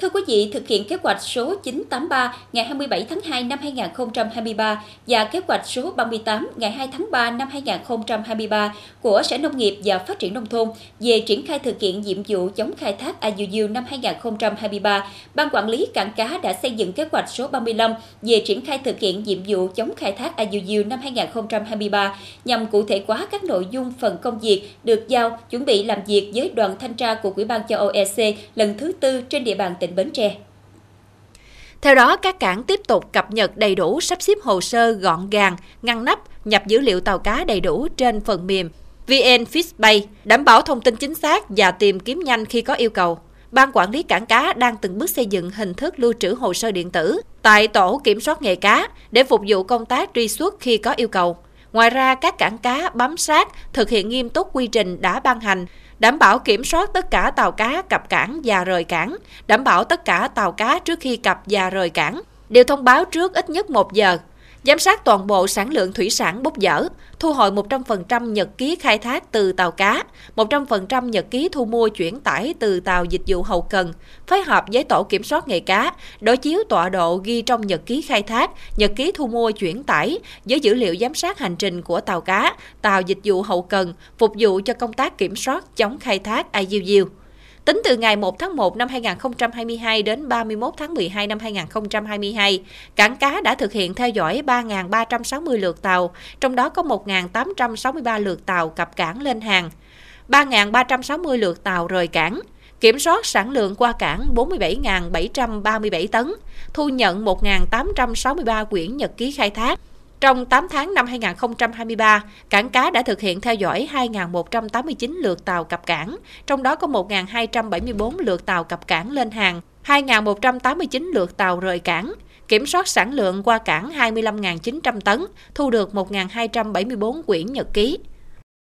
Thưa quý vị, thực hiện kế hoạch số 983 ngày 27 tháng 2 năm 2023 và kế hoạch số 38 ngày 2 tháng 3 năm 2023 của Sở Nông nghiệp và Phát triển Nông thôn về triển khai thực hiện nhiệm vụ chống khai thác IUU năm 2023, Ban Quản lý Cảng Cá đã xây dựng kế hoạch số 35 về triển khai thực hiện nhiệm vụ chống khai thác IUU năm 2023 nhằm cụ thể hóa các nội dung phần công việc được giao chuẩn bị làm việc với đoàn thanh tra của Ủy ban châu Âu EC lần thứ tư trên địa bàn tỉnh. Bến Tre. Theo đó, các cảng tiếp tục cập nhật đầy đủ sắp xếp hồ sơ gọn gàng, ngăn nắp, nhập dữ liệu tàu cá đầy đủ trên phần mềm VN Fishbay, đảm bảo thông tin chính xác và tìm kiếm nhanh khi có yêu cầu. Ban quản lý cảng cá đang từng bước xây dựng hình thức lưu trữ hồ sơ điện tử tại tổ kiểm soát nghề cá để phục vụ công tác truy xuất khi có yêu cầu. Ngoài ra, các cảng cá bám sát thực hiện nghiêm túc quy trình đã ban hành, đảm bảo kiểm soát tất cả tàu cá cập cảng và rời cảng, đảm bảo tất cả tàu cá trước khi cập và rời cảng. Đều thông báo trước ít nhất một giờ giám sát toàn bộ sản lượng thủy sản bốc dở, thu hồi 100% nhật ký khai thác từ tàu cá, 100% nhật ký thu mua chuyển tải từ tàu dịch vụ hậu cần, phối hợp với tổ kiểm soát nghề cá, đối chiếu tọa độ ghi trong nhật ký khai thác, nhật ký thu mua chuyển tải với dữ liệu giám sát hành trình của tàu cá, tàu dịch vụ hậu cần, phục vụ cho công tác kiểm soát chống khai thác IUU. Tính từ ngày 1 tháng 1 năm 2022 đến 31 tháng 12 năm 2022, cảng cá đã thực hiện theo dõi 3.360 lượt tàu, trong đó có 1.863 lượt tàu cập cảng lên hàng, 3.360 lượt tàu rời cảng, kiểm soát sản lượng qua cảng 47.737 tấn, thu nhận 1.863 quyển nhật ký khai thác, trong 8 tháng năm 2023, cảng cá đã thực hiện theo dõi 2.189 lượt tàu cập cảng, trong đó có 1.274 lượt tàu cập cảng lên hàng, 2.189 lượt tàu rời cảng, kiểm soát sản lượng qua cảng 25.900 tấn, thu được 1.274 quyển nhật ký.